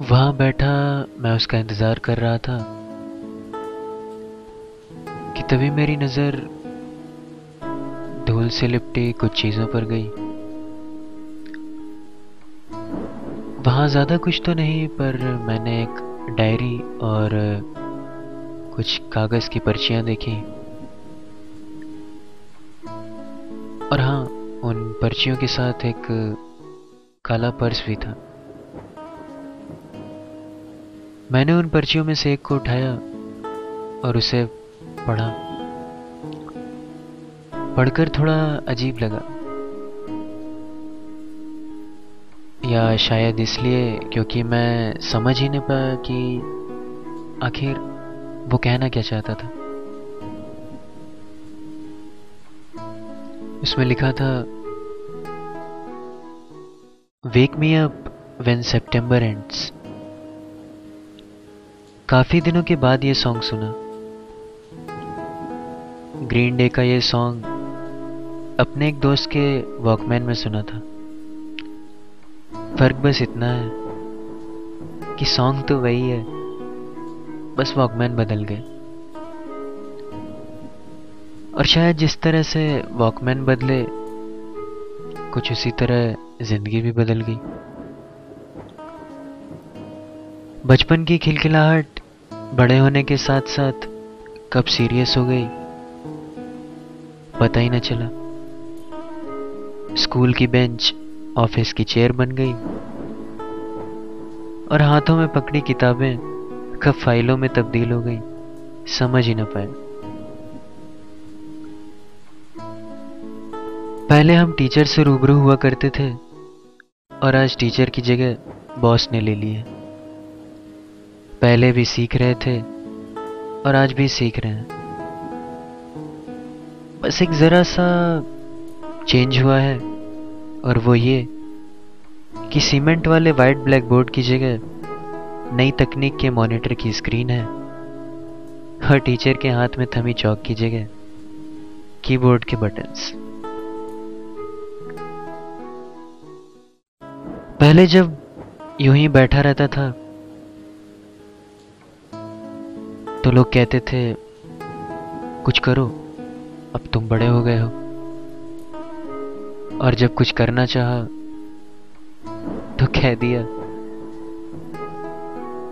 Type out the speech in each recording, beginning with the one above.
वहाँ बैठा मैं उसका इंतज़ार कर रहा था कि तभी मेरी नज़र धूल से लिपटी कुछ चीज़ों पर गई। वहाँ ज़्यादा कुछ तो नहीं, पर मैंने एक डायरी और कुछ कागज़ की पर्चियाँ देखी। और हाँ उन पर्चियों के साथ एक काला पर्स भी था। मैंने उन पर्चियों में से एक को उठाया और उसे पढ़ा। पढ़कर थोड़ा अजीब लगा। या शायद इसलिए क्योंकि मैं समझ ही नहीं पाया कि आखिर वो कहना क्या चाहता था। उसमें लिखा था wake me up when September ends काफ़ी दिनों के बाद ये सॉन्ग सुना। ग्रीन डे का ये सॉन्ग अपने एक दोस्त के वॉकमैन में सुना था। फ़र्क बस इतना है कि सॉन्ग तो वही है, बस वॉकमैन बदल गए। और शायद जिस तरह से वॉकमैन बदले, कुछ उसी तरह ज़िंदगी भी बदल गई। बचपन की खिलखिलाहट बड़े होने के साथ साथ कब सीरियस हो गई, पता ही न चला। स्कूल की बेंच, ऑफ़िस की चेयर बन गई और हाथों में पकड़ी किताबें, कब फाइलों में तब्दील हो गई, समझ ही ना पाए। पहले हम टीचर से रूबरू हुआ करते थे और आज टीचर की जगह बॉस ने ले ली है। पहले भी सीख रहे थे और आज भी सीख रहे हैं। बस एक जरा सा चेंज हुआ है और वो ये कि सीमेंट वाले वाइट ब्लैक बोर्ड की जगह नई तकनीक के मॉनिटर की स्क्रीन है और टीचर के हाथ में थमी चौक की जगह कीबोर्ड के बटन्स पहले जब यूँ ही बैठा रहता था तो लोग कहते थे, कुछ करो, अब तुम बड़े हो गए हो। और जब कुछ करना चाहा तो कह दिया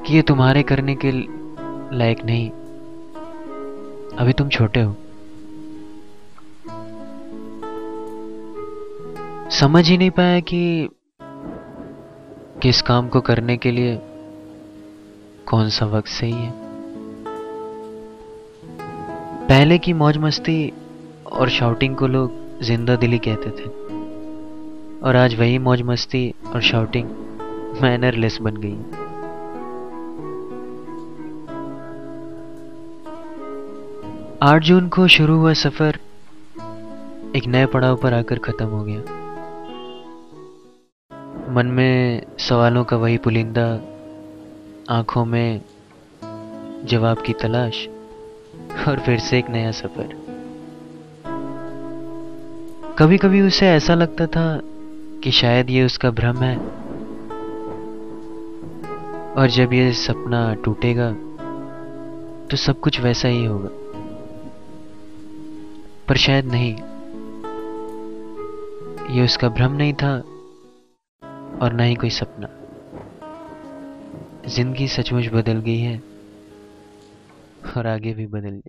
कि ये तुम्हारे करने के लायक नहीं, अभी तुम छोटे हो। समझ ही नहीं पाया कि किस काम को करने के लिए कौन सा वक्त सही है। पहले की मौज मस्ती और शाउटिंग को लोग ज़िंदा दिली कहते थे। और आज वही मौज मस्ती और शाउटिंग मैनरलेस बन गई आठ जून को शुरू हुआ सफ़र एक नए पड़ाव पर आकर खत्म हो गया। मन में सवालों का वही पुलिंदा, आँखों में जवाब की तलाश और फिर से एक नया सफ़र। कभी कभी उसे ऐसा लगता था कि शायद ये उसका भ्रम है। और जब ये सपना टूटेगा तो सब कुछ वैसा ही होगा। पर शायद नहीं। ये उसका भ्रम नहीं था और ना ही कोई सपना। ज़िंदगी सचमुच बदल गई है। और आगे भी बदल